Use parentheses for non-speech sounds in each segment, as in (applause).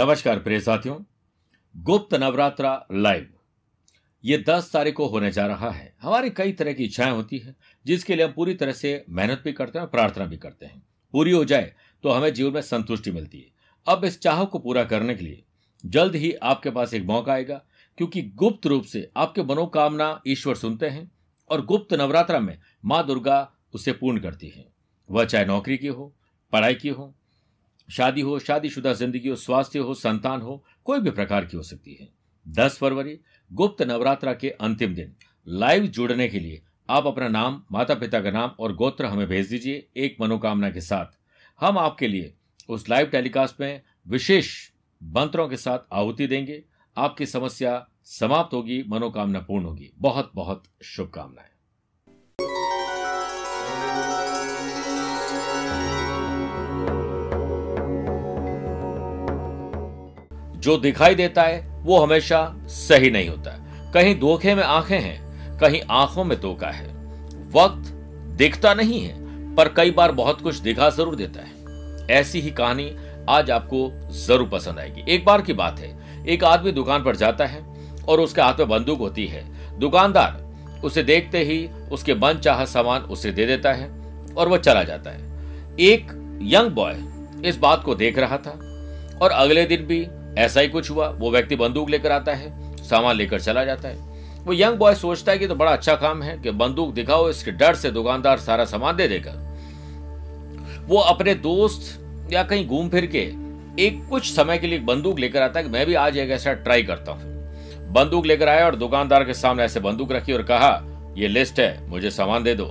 नमस्कार प्रिय साथियों, गुप्त नवरात्रा लाइव ये दस तारीख को होने जा रहा है। हमारी कई तरह की इच्छाएँ होती है, जिसके लिए हम पूरी तरह से मेहनत भी करते हैं प्रार्थना भी करते हैं। पूरी हो जाए तो हमें जीवन में संतुष्टि मिलती है। अब इस चाह को पूरा करने के लिए जल्द ही आपके पास एक मौका आएगा, क्योंकि गुप्त रूप से आपके मनोकामना ईश्वर सुनते हैं और गुप्त नवरात्रा में माँ दुर्गा उसे पूर्ण करती है। वह चाहे नौकरी की हो, पढ़ाई की हो शादी हो, शादीशुदा ज़िंदगी हो, स्वास्थ्य हो, संतान हो, कोई भी प्रकार की हो सकती है। दस फरवरी, गुप्त नवरात्रा के अंतिम दिन। लाइव जुड़ने के लिए आप अपना नाम माता पिता का नाम और गोत्र हमें भेज दीजिए एक मनोकामना के साथ। हम आपके लिए उस लाइव टेलीकास्ट में विशेष मंत्रों के साथ आहुति देंगे। आपकी समस्या समाप्त होगी, मनोकामना पूर्ण होगी। बहुत बहुत शुभकामनाएँ। जो दिखाई देता है, वो हमेशा सही नहीं होता। कहीं धोखे में आँखें हैं, कहीं आँखों में धोखा है। वक्त दिखता नहीं है, पर कई बार बहुत कुछ दिखा ज़रूर देता है। ऐसी ही कहानी आज आपको ज़रूर पसंद आएगी। एक बार की बात है, एक आदमी दुकान पर जाता है और उसके हाथ में बंदूक होती है। दुकानदार उसे देखते ही उसके मन चाह सामान उसे दे देता है और वह चला जाता है। एक यंग बॉय इस बात को देख रहा था और अगले दिन भी ऐसा ही कुछ हुआ। वो व्यक्ति बंदूक लेकर आता है, सामान लेकर चला जाता है। वो यंग बॉय सोचता है कि तो बड़ा अच्छा काम है कि बंदूक दिखाओ, इसके डर से दुकानदार सारा सामान दे देगा। वो अपने दोस्त या कहीं घूम फिर के एक कुछ समय के लिए बंदूक लेकर आता है कि मैं भी आज एक ऐसा ट्राई करता हूँ। बंदूक लेकर आया और दुकानदार के सामने ऐसे बंदूक रखी और कहा, ये लिस्ट है, मुझे सामान दे दो।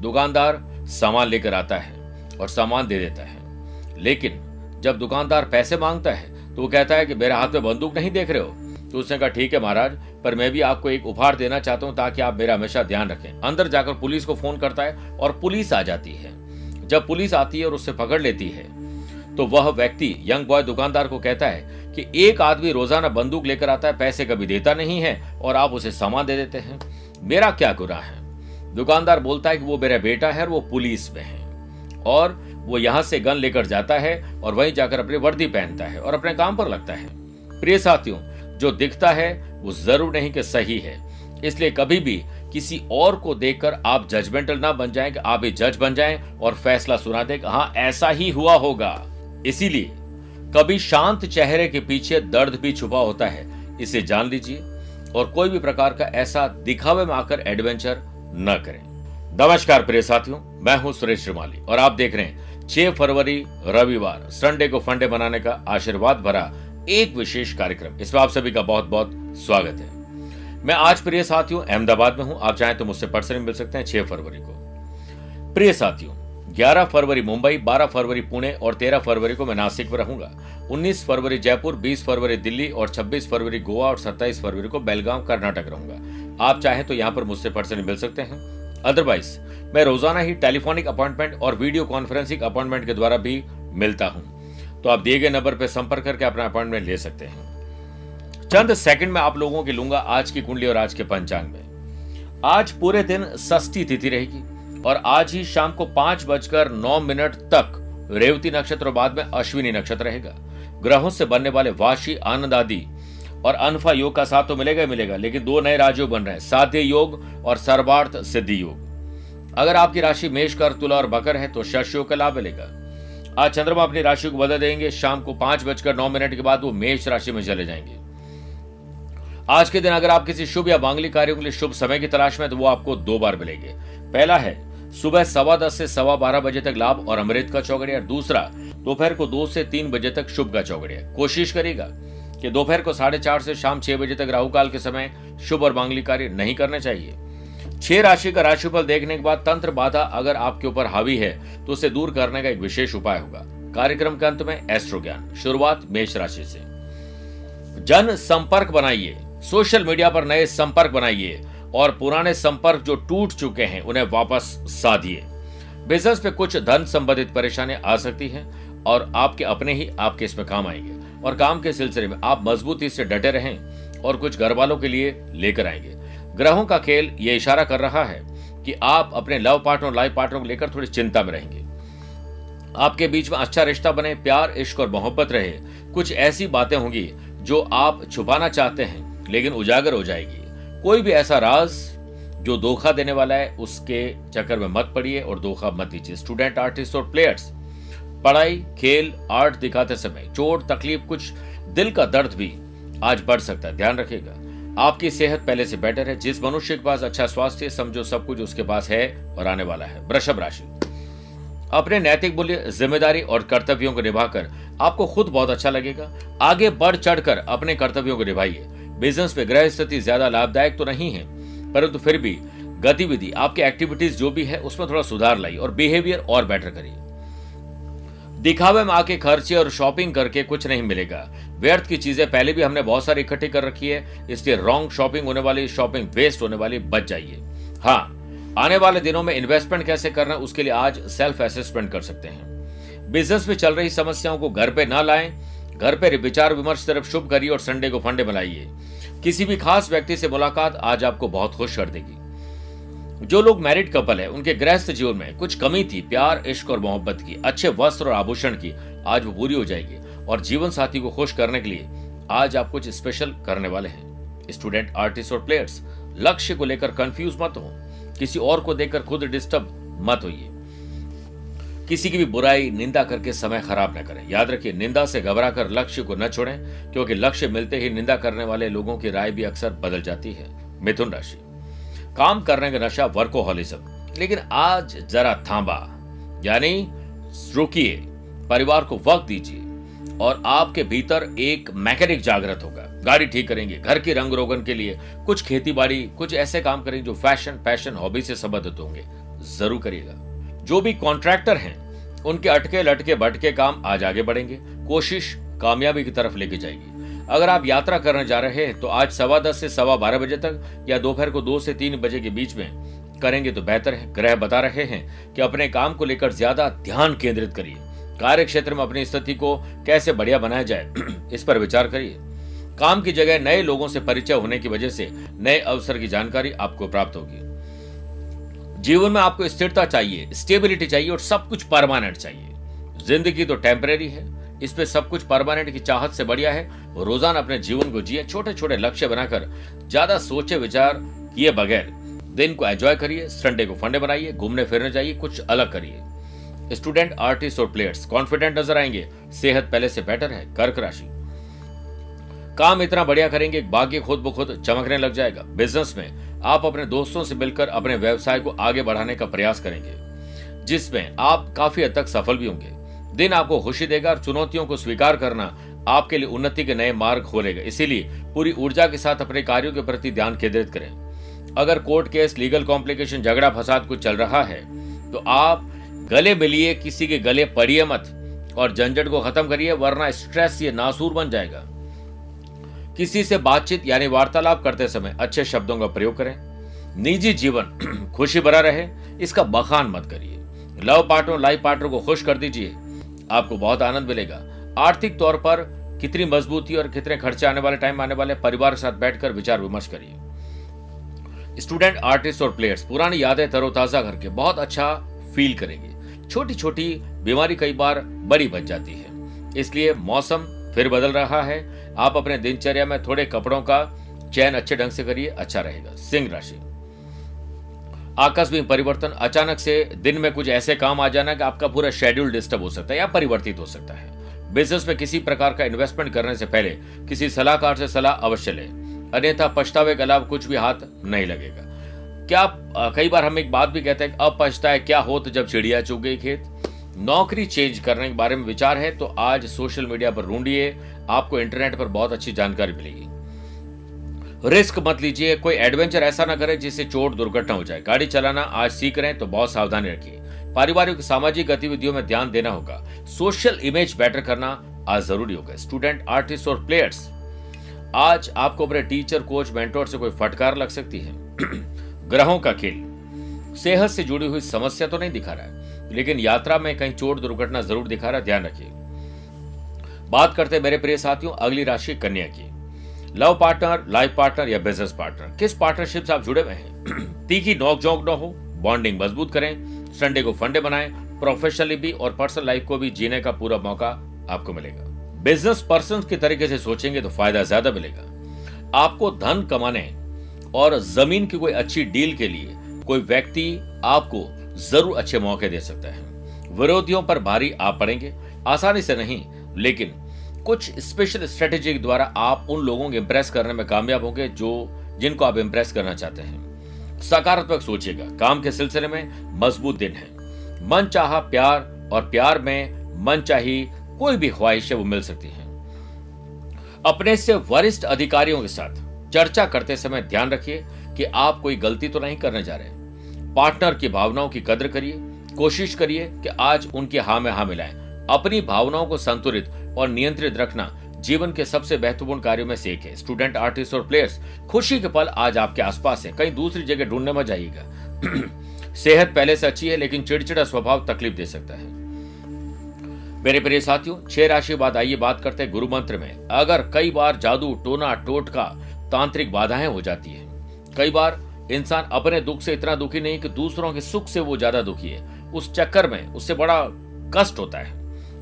दुकानदार सामान लेकर आता है और सामान दे देता है। लेकिन जब दुकानदार पैसे माँगता है तो वो कहता है कि मेरे हाथ में बंदूक नहीं देख रहे हो? तो उसने कहा, ठीक है महाराज, पर मैं भी आपको एक उपहार देना चाहता हूँ ताकि आप मेरा हमेशा ध्यान रखें। अंदर जाकर पुलिस को फ़ोन करता है और पुलिस आ जाती है। जब पुलिस आती है और उससे पकड़ लेती है तो वह व्यक्ति, यंग बॉय दुकानदार को कहता है कि एक आदमी रोज़ाना बंदूक लेकर आता है, पैसे कभी देता नहीं है और आप उसे सामान दे देते हैं। मेरा क्या गुनाह है? दुकानदार बोलता है कि वो मेरा बेटा है और वो पुलिस में है। और वो यहाँ से गन लेकर जाता है और वहीं जाकर अपनी वर्दी पहनता है और अपने काम पर लगता है। प्रिय साथियों, जो दिखता है वो ज़रूर नहीं कि सही है। इसलिए कभी भी किसी और को देखकर आप जजमेंटल ना बन जाएँ कि आप ही जज बन जाएँ और फैसला सुना दें कि हाँ ऐसा ही हुआ होगा। इसीलिए कभी शांत चेहरे के पीछे दर्द भी छुपा होता है, इसे जान लीजिए और कोई भी प्रकार का ऐसा दिखावे में आकर एडवेंचर न करें। नमस्कार प्रिय साथियों, मैं हूँ सुरेश श्रीमाली और आप देख रहे हैं 6 फरवरी, रविवार संडे को फंडे बनाने का आशीर्वाद भरा एक विशेष कार्यक्रम। इसमें आप सभी का बहुत बहुत स्वागत है। मैं आज प्रिय साथियों अहमदाबाद में हूँ। आप चाहें तो मुझसे पर्सनली मिल सकते हैं 6 फरवरी को। प्रिय साथियों 11 फरवरी मुंबई 12 फरवरी पुणे और 13 फरवरी को मैं नासिक में रहूँगा। 19 फरवरी जयपुर 20 फरवरी दिल्ली और 26 फरवरी गोवा और 27 फरवरी को बेलगांव कर्नाटक रहूँगा। आप चाहें तो यहाँ पर मुझसे पर्सनली मिल सकते हैं। अदरवाइज़ मैं रोज़ाना ही टेलीफोनिक अपॉइंटमेंट और वीडियो कॉन्फ्रेंसिंग अपॉइंटमेंट के द्वारा भी मिलता हूँ। तो आप दिए गए नंबर पर संपर्क करके अपना अपॉइंटमेंट ले सकते हैं। चंद सेकंड में आप लोगों की लूँगा आज की कुंडली और आज के पंचांग में। आज पूरे दिन षष्ठी तिथि रहेगी और आज ही शाम को पाँच बजकर नौ मिनट तक रेवती नक्षत्र और बाद में अश्विनी नक्षत्र रहेगा। ग्रहों से बनने वाले वाशी, आनंद आदि और अनफा योग का साथ तो मिलेगा ही मिलेगा, लेकिन दो नए राजयोग बन रहे हैं, साध्य योग और सर्वार्थ सिद्धि योग। अगर आपकी राशि मेष कर, तुला और बकर है तो शश योग का लाभ मिलेगा। आज चंद्रमा अपनी राशि को बदल देंगे, शाम को पाँच बजकर नौ मिनट के बाद वो मेष राशि में चले जाएँगे। आज के दिन अगर आप किसी शुभ या मांगलिक कार्यों के लिए शुभ समय की तलाश में तो वो आपको दो बार मिलेंगे। पहला है, सुबह सवा दस से सवा बारह बजे तक लाभ और अमृत का चौगड़िया। दूसरा, दोपहर को दो से तीन बजे तक शुभ का चौगड़िया। कोशिश करेगा कि दोपहर को साढ़े चार से शाम छह बजे तक राहुकाल के समय शुभ और मांगलिक कार्य नहीं करने चाहिए। छह राशि का राशिफल देखने के बाद तंत्र बाधा अगर आपके ऊपर हावी है तो उसे दूर करने का एक विशेष उपाय होगा। कार्यक्रम के अंत में एस्ट्रो ज्ञान शुरुआत मेष राशि से। जन संपर्क बनाइए। सोशल मीडिया पर नए संपर्क बनाइए और पुराने संपर्क जो टूट चुके हैं, उन्हें वापस साधिए। बिज़नेस पे कुछ धन संबंधित परेशानी आ सकती हैं और आपके अपने ही आपके इसमें काम आएँगे। और काम के सिलसिले में आप मजबूती से डटे रहें और कुछ घर वालों के लिए लेकर आएँगे। ग्रहों का खेल ये इशारा कर रहा है कि आप अपने लव पार्टनर और लाइफ पार्टनर को लेकर थोड़ी चिंता में रहेंगे। आपके बीच में अच्छा रिश्ता बने, प्यार, इश्क और मोहब्बत रहे, कुछ ऐसी बातें होंगी जो आप छुपाना चाहते हैं, लेकिन उजागर हो जाएगी। कोई भी ऐसा राज जो धोखा देने वाला है, उसके चक्कर में मत पड़िए और धोखा मत दीजिए। स्टूडेंट आर्टिस्ट और प्लेयर्स पढ़ाई, खेल, आर्ट दिखाते समय चोट, तकलीफ़, कुछ दिल का दर्द भी आज बढ़ सकता है। ध्यान रखिएगा, आपकी सेहत पहले से बेटर है। जिस मनुष्य के पास अच्छा स्वास्थ्य समझो सब कुछ उसके पास है और आने वाला है। वृषभ राशि। अपने नैतिक मूल्य, ज़िम्मेदारी और कर्तव्यों को निभाकर आपको खुद बहुत अच्छा लगेगा। आगे बढ़ चढ़कर अपने कर्तव्यों को निभाइए। बिज़नेस में ग्रह स्थिति ज़्यादा लाभदायक तो नहीं है, परंतु फिर भी गतिविधि, आपकी एक्टिविटीज़ जो भी है, उसमें थोड़ा सुधार लाइए और बिहेवियर और बेटर करिए। दिखावे में आके खर्चे और शॉपिंग करके कुछ नहीं मिलेगा। व्यर्थ की चीज़ें पहले भी हमने बहुत सारी इकट्ठी कर रखी है। इसलिए रॉन्ग शॉपिंग होने वाली शॉपिंग वेस्ट होने वाली बच जाइए। हाँ आने वाले दिनों में इन्वेस्टमेंट कैसे करना है उसके लिए आज सेल्फ असेसमेंट कर सकते हैं। बिज़नेस में चल रही समस्याओं को घर पे ना लाएँ। घर पे विचार विमर्श तरफ़ शुभ करिए और संडे को फंडे बनाइए किसी भी खास व्यक्ति से मुलाकात आज आपको बहुत खुश कर देगी। जो लोग मैरिड कपल है, उनके गृहस्थ जीवन में कुछ कमी थी, प्यार, इश्क और मोहब्बत की, अच्छे वस्त्र और आभूषण की, आज वो पूरी हो जाएगी। और जीवन साथी को खुश करने के लिए आज आप कुछ स्पेशल करने वाले हैं। स्टूडेंट आर्टिस्ट और प्लेयर्स लक्ष्य को लेकर कंफ्यूज मत हो। किसी और को देखकर खुद डिस्टर्ब मत होइए। किसी की भी बुराई, निंदा करके समय खराब न करें। याद रखिए, निंदा से घबरा कर लक्ष्य को न छोड़ें, क्योंकि लक्ष्य मिलते ही निंदा करने वाले लोगों की राय भी अक्सर बदल जाती है। मिथुन राशि। काम करने का नशा वर्कोहॉलिज्म। लेकिन आज जरा थांबा, यानी रुकिए, परिवार को वक्त दीजिए, और आपके भीतर एक मैकेनिक जागृत होगा। गाड़ी ठीक करेंगे, घर के रंग रोगन के लिए कुछ खेती बाड़ी कुछ ऐसे काम करेंगे जो फ़ैशन, पैशन, हॉबी से संबंधित होंगे। ज़रूर करिएगा। जो भी कॉन्ट्रैक्टर हैं, उनके अटके लटके भटके काम आज आगे बढ़ेंगे। कोशिश कामयाबी की तरफ़ लेके जाएगी। अगर आप यात्रा करने जा रहे हैं तो आज सवा दस से सवा बारह बजे तक या दोपहर को दो से तीन बजे के बीच में करेंगे तो बेहतर है। ग्रह बता रहे हैं कि अपने काम को लेकर ज़्यादा ध्यान केंद्रित करिए। कार्य क्षेत्र में अपनी स्थिति को कैसे बढ़िया बनाया जाए, (clears throat) इस पर विचार करिए। काम की जगह नए लोगों से परिचय होने की वजह से नए अवसर की जानकारी आपको प्राप्त होगी। जीवन में आपको स्थिरता चाहिए, स्टेबिलिटी चाहिए और सब कुछ परमानेंट चाहिए। ज़िंदगी तो टेम्परेरी है। इस पे सब कुछ परमानेंट की चाहत से बढ़िया है। रोज़ाना अपने जीवन को जिए छोटे छोटे लक्ष्य बनाकर, ज़्यादा सोचे विचार किए बगैर, दिन को एंजॉय करिए संडे को फंडे बनाइए, घूमने फिरने जाइए, कुछ अलग करिए। स्टूडेंट आर्टिस्ट और प्लेयर्स कॉन्फिडेंट नज़र आएँगे। सेहत पहले से बेटर है, कर्क राशि। काम इतना बढ़िया करेंगे, भाग्य खुद ब खुद चमकने लग जाएगा। बिज़नेस में आप अपने दोस्तों से मिलकर अपने व्यवसाय को आगे बढ़ाने का प्रयास करेंगे, जिसमें आप काफ़ी हद तक सफल भी होंगे। दिन आपको खुशी देगा और चुनौतियों को स्वीकार करना आपके लिए उन्नति के नए मार्ग खोलेगा। इसीलिए पूरी ऊर्जा के साथ अपने कार्यों के प्रति ध्यान केंद्रित करें। अगर कोर्ट केस, लीगल कॉम्प्लिकेशन, झगड़ा, फसाद कुछ चल रहा है तो आप गले मिलिए, किसी के गले पड़िए मत और झंझट को खत्म करिए, वरना स्ट्रेस ये नासूर बन जाएगा। किसी से बातचीत यानी वार्तालाप करते समय अच्छे शब्दों का प्रयोग करें। निजी जीवन (clears throat) खुशी भरा रहे, इसका बखान मत करिए। लव पार्टनर, लाइफ पार्टनर को खुश कर दीजिए। आपको बहुत आनंद मिलेगा। आर्थिक तौर पर कितनी मजबूती और कितने खर्चे आने वाले टाइम आने वाले परिवार के साथ बैठकर विचार विमर्श करिए। स्टूडेंट आर्टिस्ट और प्लेयर्स पुरानी यादें तरोताजा करके बहुत अच्छा फील करेंगे। छोटी छोटी बीमारी कई बार बड़ी बच जाती है। इसलिए मौसम फिर बदल रहा है। आप अपने दिनचर्या में थोड़े कपड़ों का चयन अच्छे ढंग से करिए अच्छा रहेगा। सिंह राशि। आकस्मिक परिवर्तन अचानक से दिन में कुछ ऐसे काम आ जाना कि आपका पूरा शेड्यूल डिस्टर्ब हो सकता है या परिवर्तित हो सकता है। बिज़नेस में किसी प्रकार का इन्वेस्टमेंट करने से पहले किसी सलाहकार से सलाह अवश्य लें। अन्यथा पछतावे के अलावा कुछ भी हाथ नहीं लगेगा। क्या कई बार हम एक बात भी कहते हैं अब पछताए क्या हो तो जब चिड़िया चुग गई खेत? नौकरी चेंज करने के बारे में विचार है तो आज सोशल मीडिया पर ढूंढिए। आपको इंटरनेट पर बहुत अच्छी जानकारी मिलेगी। रिस्क मत लीजिए, कोई एडवेंचर ऐसा ना करें जिससे चोट दुर्घटना हो जाए। गाड़ी चलाना आज सीख रहे हैं तो बहुत सावधानी रखिए। पारिवारिक सामाजिक गतिविधियों में ध्यान देना होगा। सोशल इमेज बेटर करना आज ज़रूरी होगा। स्टूडेंट, आर्टिस्ट और प्लेयर्स, आज आपको अपने टीचर, कोच, मेंटोर से कोई फटकार लग सकती है। (clears throat) ग्रहों का खेल, सेहत से जुड़ी हुई समस्या तो नहीं दिखा रहा है, लेकिन यात्रा में कहीं चोट दुर्घटना ज़रूर दिखा रहा है, ध्यान रखिए। बात करते मेरे प्रिय साथियों, अगली राशि कन्या की। लव पार्टनर, लाइफ पार्टनर या बिज़नेस पार्टनर। किस पार्टनरशिप से आप जुड़े हुए हैं? (clears throat) तीखी नोक जोक न हो, बॉन्डिंग मज़बूत करें, संडे को फंडे बनाएँ प्रोफेशनली भी और पर्सनल लाइफ को भी जीने का पूरा मौका आपको मिलेगा। बिज़नेस पर्सन के तरीके से सोचेंगे तो फ़ायदा ज़्यादा मिलेगा। आपको धन कमाने और ज़मीन की कोई अच्छी डील के लिए कोई व्यक्ति आपको ज़रूर अच्छे मौके दे सकता है। विरोधियों पर भारी आप पड़ेंगे। आसानी से नहीं, लेकिन कुछ स्पेशल स्ट्रेटेजी के द्वारा आप उन लोगों को इंप्रेस करने में कामयाब होंगे जो, जिनको आप इंप्रेस करना चाहते हैं। सकारात्मक सोचिएगा। काम के सिलसिले में मज़बूत दिन है। मन चाह प्यार और प्यार में मन चाही कोई भी ख्वाहिश है वो मिल सकती है। अपने से वरिष्ठ अधिकारियों के साथ चर्चा करते समय ध्यान रखिए कि आप कोई गलती तो नहीं करने जा रहे। पार्टनर की भावनाओं की कदर करिए। कोशिश करिए कि आज उनकी हाँ में हाँ मिलाएँ। अपनी भावनाओं को संतुलित और नियंत्रित रखना जीवन के सबसे महत्वपूर्ण कार्यों में से एक है। स्टूडेंट आर्टिस्ट और प्लेयर्स खुशी के पल आज आपके आसपास है। कहीं दूसरी जगह ढूँढने में जाइएगा। (clears throat) सेहत पहले से अच्छी है, लेकिन चिड़चिड़ा स्वभाव तकलीफ़ दे सकता है। मेरे प्रिय साथियों, छह राशि बाद आइए बात करते हैं गुरु मंत्र में। अगर कई बार जादू, टोना टोटका तांत्रिक बाधाएँ हो जाती है। कई बार इंसान अपने दुख से इतना दुखी नहीं कि दूसरों के सुख से वो ज़्यादा दुखी है। उस चक्कर में उससे बड़ा कष्ट होता है।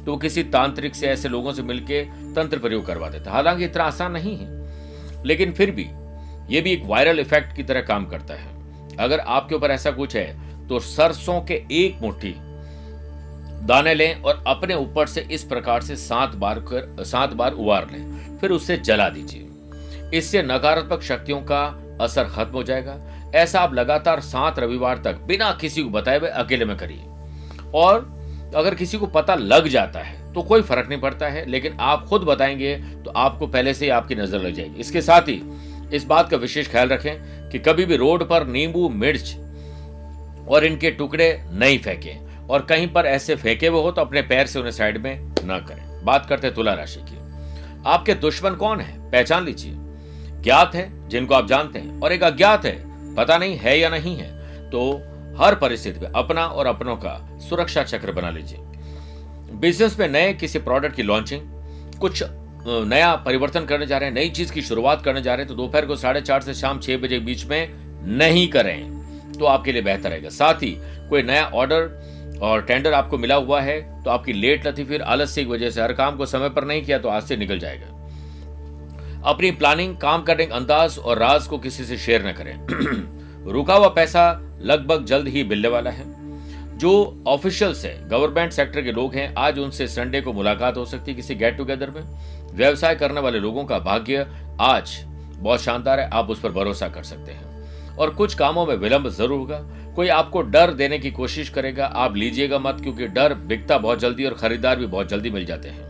तो वो किसी तांत्रिक से ऐसे लोगों से मिलके तंत्र प्रयोग करवा देता। हालाँकि इतना आसान नहीं है, लेकिन फिर भी ये भी एक वायरल इफ़ेक्ट की तरह काम करता है। अगर आपके ऊपर ऐसा कुछ है तो सरसों के एक मुट्ठी दाने लें और अपने ऊपर से इस प्रकार से सात बार कर, सात बार उबार लें, फिर उसे जला दीजिए। इससे नकारात्मक शक्तियों का असर खत्म हो जाएगा। ऐसा आप लगातार सात रविवार तक बिना किसी को बताए हुए अकेले में करिए। और अगर किसी को पता लग जाता है तो कोई फ़र्क नहीं पड़ता है, लेकिन आप खुद बताएँगे तो आपको पहले से ही आपकी नज़र लग जाएगी। इसके साथ ही, इस बात का विशेष ख्याल रखें कि कभी भी रोड पर नींबू, मिर्च और इनके टुकड़े नहीं फेंकें, और कहीं पर ऐसे फेंके हुए हो तो अपने पैर से उन्हें साइड में न करें। बात करते तुला राशि की। आपके दुश्मन कौन है? पहचान लीजिए। ज्ञात है, जिनको आप जानते हैं, और एक अज्ञात है, पता नहीं है या नहीं है तो हर परिस्थिति में अपना और अपनों का सुरक्षा चक्र बना लीजिए। बिज़नेस में नए किसी प्रोडक्ट की लॉन्चिंग कुछ नया परिवर्तन करने जा रहे हैं, नई चीज़ की शुरुआत करने जा रहे हैं तो दोपहर को साढ़े चार से शाम छह बजे के बीच में नहीं करें तो आपके लिए बेहतर रहेगा। साथ ही कोई नया ऑर्डर और टेंडर आपको मिला हुआ है तो आपकी लेट लती फिर आलस्य की वजह से हर काम को समय पर नहीं किया तो आज से निकल जाएगा। अपनी प्लानिंग काम करने का अंदाज और राज को किसी से शेयर न करें। (clears throat) रुका हुआ पैसा लगभग जल्द ही मिलने वाला है। जो ऑफिशियल्स है, गवर्नमेंट सेक्टर के लोग हैं, आज उनसे संडे को मुलाकात हो सकती है किसी गेट टुगेदर में। व्यवसाय करने वाले लोगों का भाग्य आज बहुत शानदार है, आप उस पर भरोसा कर सकते हैं। और कुछ कामों में विलंब ज़रूर होगा। कोई आपको डर देने की कोशिश करेगा, आप लीजिएगा मत, क्योंकि डर बिकता बहुत जल्दी और खरीदार भी बहुत जल्दी मिल जाते हैं।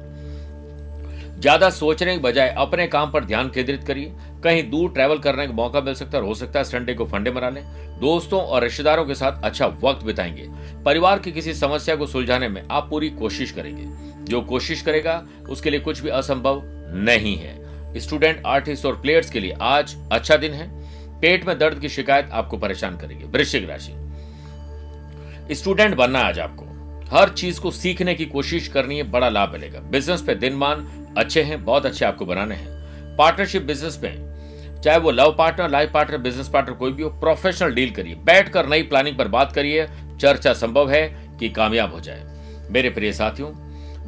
ज़्यादा सोचने के बजाय अपने काम पर ध्यान केंद्रित करिए। कहीं दूर ट्रैवल करने का मौका मिल सकता है, हो सकता है संडे को फंडे मना लें। दोस्तों और रिश्तेदारों के साथ अच्छा वक्त बिताएँगे। परिवार की किसी समस्या को सुलझाने में आप पूरी कोशिश करेंगे। जो कोशिश करेगा, उसके लिए कुछ भी असंभव नहीं है। स्टूडेंट, आर्टिस्ट और प्लेयर्स के लिए आज अच्छा दिन है। पेट में दर्द की शिकायत आपको परेशान करेगी। वृश्चिक राशि। स्टूडेंट बनना आज आपको। हर चीज़ को सीखने की कोशिश करनी है, बड़ा लाभ मिलेगा। बिज़नेस पे दिन मान अच्छे हैं, बहुत अच्छे आपको बनाने हैं। पार्टनरशिप बिज़नेस में, चाहे वो love partner life partner business partner कोई भी हो प्रोफेशनल डील करिए। बैठकर नई प्लानिंग पर बात करिए। चर्चा संभव है कि कामयाब हो जाए। मेरे प्रिय साथियों,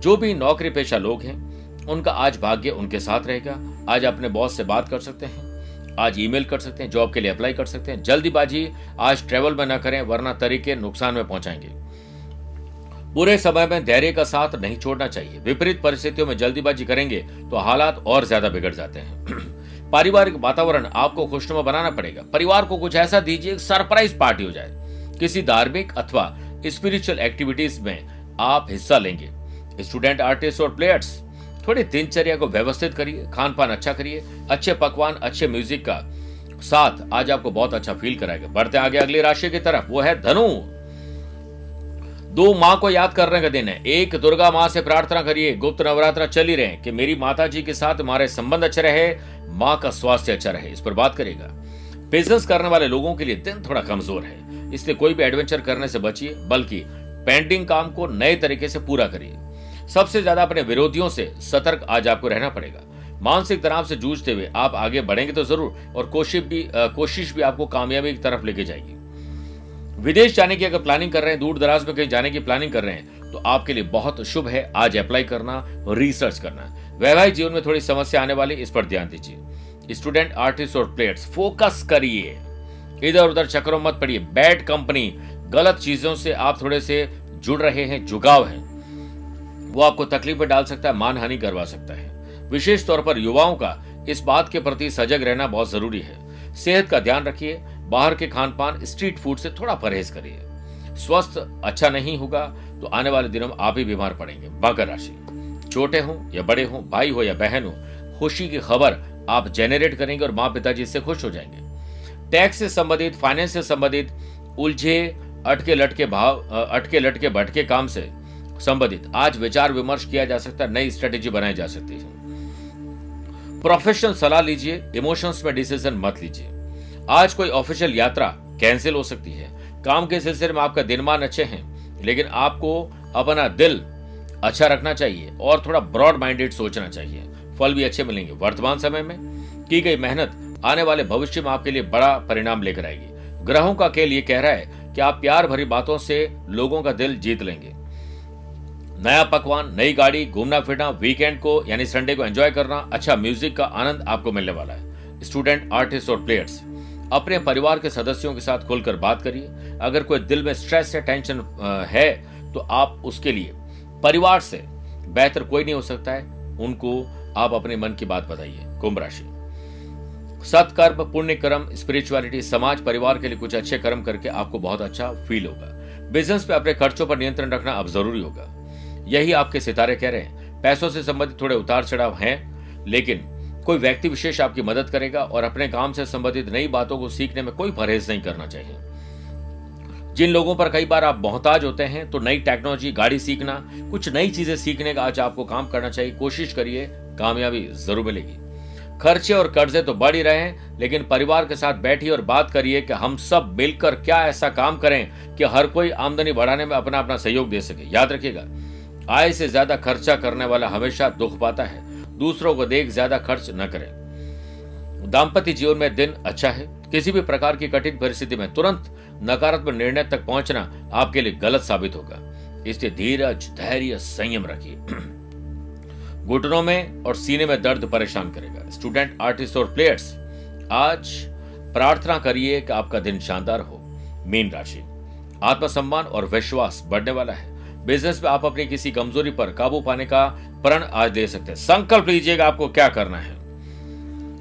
जो भी नौकरी पेशा लोग हैं, उनका आज भाग्य उनके साथ रहेगा। आज अपने बॉस से बात कर सकते हैं। आज ईमेल कर सकते हैं जॉब के लिए अप्लाई कर सकते हैं। जल्दीबाजी आज ट्रेवल में ना करें, वरना तरीके नुकसान में पहुंचाएँगे। बुरे समय में धैर्य का साथ नहीं छोड़ना चाहिए। विपरीत परिस्थितियों में जल्दीबाजी करेंगे तो हालात और ज़्यादा बिगड़ जाते हैं। (clears throat) पारिवारिक वातावरण आपको खुशनुमा बनाना पड़ेगा। परिवार को कुछ ऐसा दीजिए सरप्राइज़ पार्टी हो जाए। किसी धार्मिक अथवा स्पिरिचुअल एक्टिविटीज़ में आप हिस्सा लेंगे। स्टूडेंट आर्टिस्ट और प्लेयर्स थोड़ी दिनचर्या को व्यवस्थित करिए खान पान अच्छा करिए, अच्छे पकवान, अच्छे म्यूज़िक का साथ आज आपको बहुत अच्छा फील कराएगा। बढ़ते आगे, अगली राशि की तरफ़, वो है धनु। दो माँ को याद करने का दिन है। एक दुर्गा माँ से प्रार्थना करिए। गुप्त नवरात्र चल ही रहे कि मेरी माता जी के साथ हमारे संबंध अच्छे रहे, माँ का स्वास्थ्य अच्छा रहे। इस पर बात करेगा। बिज़नेस करने वाले लोगों के लिए दिन थोड़ा कमज़ोर है। इसलिए कोई भी एडवेंचर करने से बचिए, बल्कि पेंडिंग काम को नए तरीके से पूरा करिए। सबसे ज़्यादा अपने विरोधियों से सतर्क आज आपको रहना पड़ेगा। मानसिक तनाव से जूझते हुए आप आगे बढ़ेंगे तो ज़रूर, और कोशिश भी कोशिश भी आपको कामयाबी की तरफ़ लेके जाएगी। विदेश जाने की अगर प्लानिंग कर रहे हैं, दूर दराज में कहीं जाने की प्लानिंग कर रहे हैं तो आपके लिए बहुत शुभ है। आज अप्लाई करना रिसर्च करना। वैवाहिक जीवन में थोड़ी समस्या आने वाली, इस पर ध्यान दीजिए। स्टूडेंट आर्टिस्ट और प्लेयर्स फोकस करिए। इधर उधर चक्रों मत पड़िए। बैड कंपनी गलत चीज़ों से आप थोड़े से जुड़ रहे हैं, जुगाव है। वो आपको तकलीफ़ में डाल सकता है, मानहानि करवा सकता है। विशेष तौर पर युवाओं का, इस बात के प्रति सजग रहना बहुत ज़रूरी है। सेहत का ध्यान रखिए। बाहर के खान पान स्ट्रीट फ़ूड से थोड़ा परहेज करिए। स्वस्थ अच्छा नहीं होगा तो आने वाले दिनों में आप ही बीमार पड़ेंगे। मकर राशि। छोटे हो या बड़े हो, भाई हो या बहन हो, खुशी की खबर आप जेनरेट करेंगे और माँ पिताजी इससे खुश हो जाएँगे। टैक्स से संबंधित फाइनेंस से संबंधित, उलझे, अटके लटके भाव अटके लटके भटके काम से संबंधित, आज विचार विमर्श किया जा सकता है, नई स्ट्रेटेजी बनाई जा सकती है। प्रोफेशनल सलाह लीजिए इमोशंस में डिसीज़न मत लीजिए। आज कोई ऑफिशियल यात्रा कैंसिल हो सकती है। काम के सिलसिले में आपका दिनमान अच्छे हैं, लेकिन आपको अपना दिल अच्छा रखना चाहिए और थोड़ा ब्रॉड माइंडेड सोचना चाहिए। फल भी अच्छे मिलेंगे। वर्तमान समय में की गई मेहनत आने वाले भविष्य में आपके लिए बड़ा परिणाम लेकर आएगी। ग्रहों का खेल ये कह रहा है कि आप प्यार भरी बातों से लोगों का दिल जीत लेंगे। नया पकवान, नई गाड़ी, घूमना फिरना वीकेंड को, यानी संडे को एंजॉय करना अच्छा म्यूज़िक का आनंद आपको मिलने वाला है। स्टूडेंट आर्टिस्ट और प्लेयर्स अपने परिवार के सदस्यों के साथ खुलकर बात करिए। अगर कोई दिल में स्ट्रेस या टेंशन है तो आप उसके लिए, परिवार से बेहतर कोई नहीं हो सकता है। उनको आप अपने मन की बात बताइए। कुंभ राशि। सत्कर्म पुण्य कर्म स्पिरिचुअलिटी समाज, परिवार के लिए कुछ अच्छे कर्म करके आपको बहुत अच्छा फील होगा। बिज़नेस पे अपने खर्चों पर नियंत्रण रखना अब ज़रूरी होगा। यही आपके सितारे कह रहे हैं। पैसों से संबंधित थोड़े उतार चढ़ाव हैं, लेकिन कोई व्यक्ति विशेष आपकी मदद करेगा और अपने काम से संबंधित नई बातों को सीखने में कोई परहेज नहीं करना चाहिए। जिन लोगों पर कई बार आप मोहताज होते हैं तो नई टेक्नोलॉजी, गाड़ी सीखना, कुछ नई चीज़ें सीखने का आज आपको काम करना चाहिए। कोशिश करिए, कामयाबी ज़रूर मिलेगी। खर्चे और कर्जे तो बढ़ ही रहे हैं, लेकिन परिवार के साथ बैठिए और बात करिए कि हम सब मिलकर क्या ऐसा काम करें कि हर कोई आमदनी बढ़ाने में अपना अपना सहयोग दे सके। याद रखिएगा, आय से ज़्यादा खर्चा करने वाला हमेशा दुख पाता है। दूसरों को देख ज़्यादा खर्च न करें। दाम्पत्य जीवन में दिन अच्छा है। किसी भी प्रकार की कठिन परिस्थिति में तुरंत नकारात्मक निर्णय तक पहुँचना आपके लिए गलत साबित होगा। इसलिए धीरज, धैर्य, संयम रखिए। (clears throat) घुटनों में और सीने में दर्द परेशान करेगा। स्टूडेंट, आर्टिस्ट और प्लेयर्स, आज प्रार्थना करिए कि आपका दिन शानदार हो। मीन राशि। आत्मसम्मान और विश्वास बढ़ने वाला है। बिज़नेस में आप अपनी किसी कमज़ोरी पर काबू पाने का प्रण आज दे सकते हैं। संकल्प लीजिएगा, आपको क्या करना है?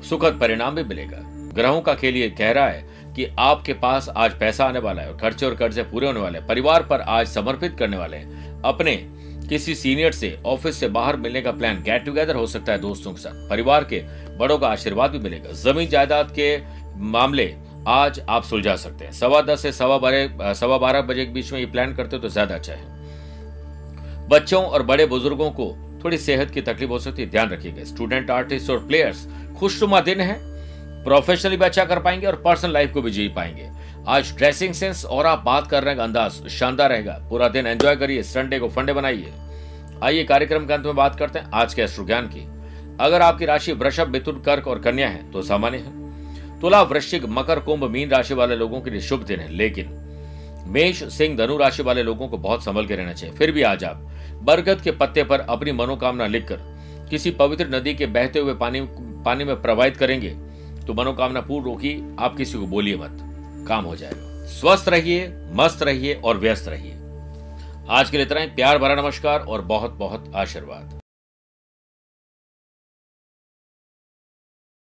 सुखद परिणाम भी मिलेगा। ग्रहों का खेल ये कह रहा है कि आपके पास आज पैसा आने वाला है खर्चे और कर्जे पूरे होने वाले परिवार पर आज समर्पित करने वाले हैं। अपने किसी सीनियर से, ऑफ़िस से बाहर मिलने का प्लान गेट टुगेदर हो सकता है दोस्तों के साथ। परिवार के बड़ों का आशीर्वाद भी मिलेगा। ज़मीन जायदाद के मामले आज आप सुलझा सकते हैं। सवा दस से सवा बारह सवा बारह बजे के बीच में ये प्लान करते हो तो ज़्यादा अच्छा है। बच्चों और बड़े बुज़ुर्गों को थोड़ी सेहत की तकलीफ़ हो सकती है ध्यान रखिएगा। स्टूडेंट आर्टिस्ट और प्लेयर्स खुशनुमा दिन है। प्रोफेशनली भी अच्छा कर पाएँगे और पर्सनल लाइफ को भी जी पाएँगे। आज ड्रेसिंग सेंस और आप बात करने का अंदाज, शानदार रहेगा। पूरा दिन एंजॉय करिए संडे को फंडे बनाइए। आइए, कार्यक्रम के अंत में बात करते हैं आज के अश्रु ज्ञान की। अगर आपकी राशि वृषभ, मिथुन, कर्क और कन्या है तो सामान्य है। तुला, वृश्चिक, मकर, कुंभ, मीन राशि वाले लोगों के लिए शुभ दिन है, लेकिन मेष सिंह धनु राशि वाले लोगों को बहुत संभल के रहना चाहिए। फिर भी आज आप बरगद के पत्ते पर अपनी मनोकामना लिखकर किसी पवित्र नदी के बहते हुए पानी पानी में प्रवाहित करेंगे तो मनोकामना पूर्ण होगी। आप किसी को बोलिए मत। काम हो जाएगा। स्वस्थ रहिए, मस्त रहिए और व्यस्त रहिए। आज के लिए इतना ही। प्यार भरा नमस्कार और बहुत बहुत आशीर्वाद।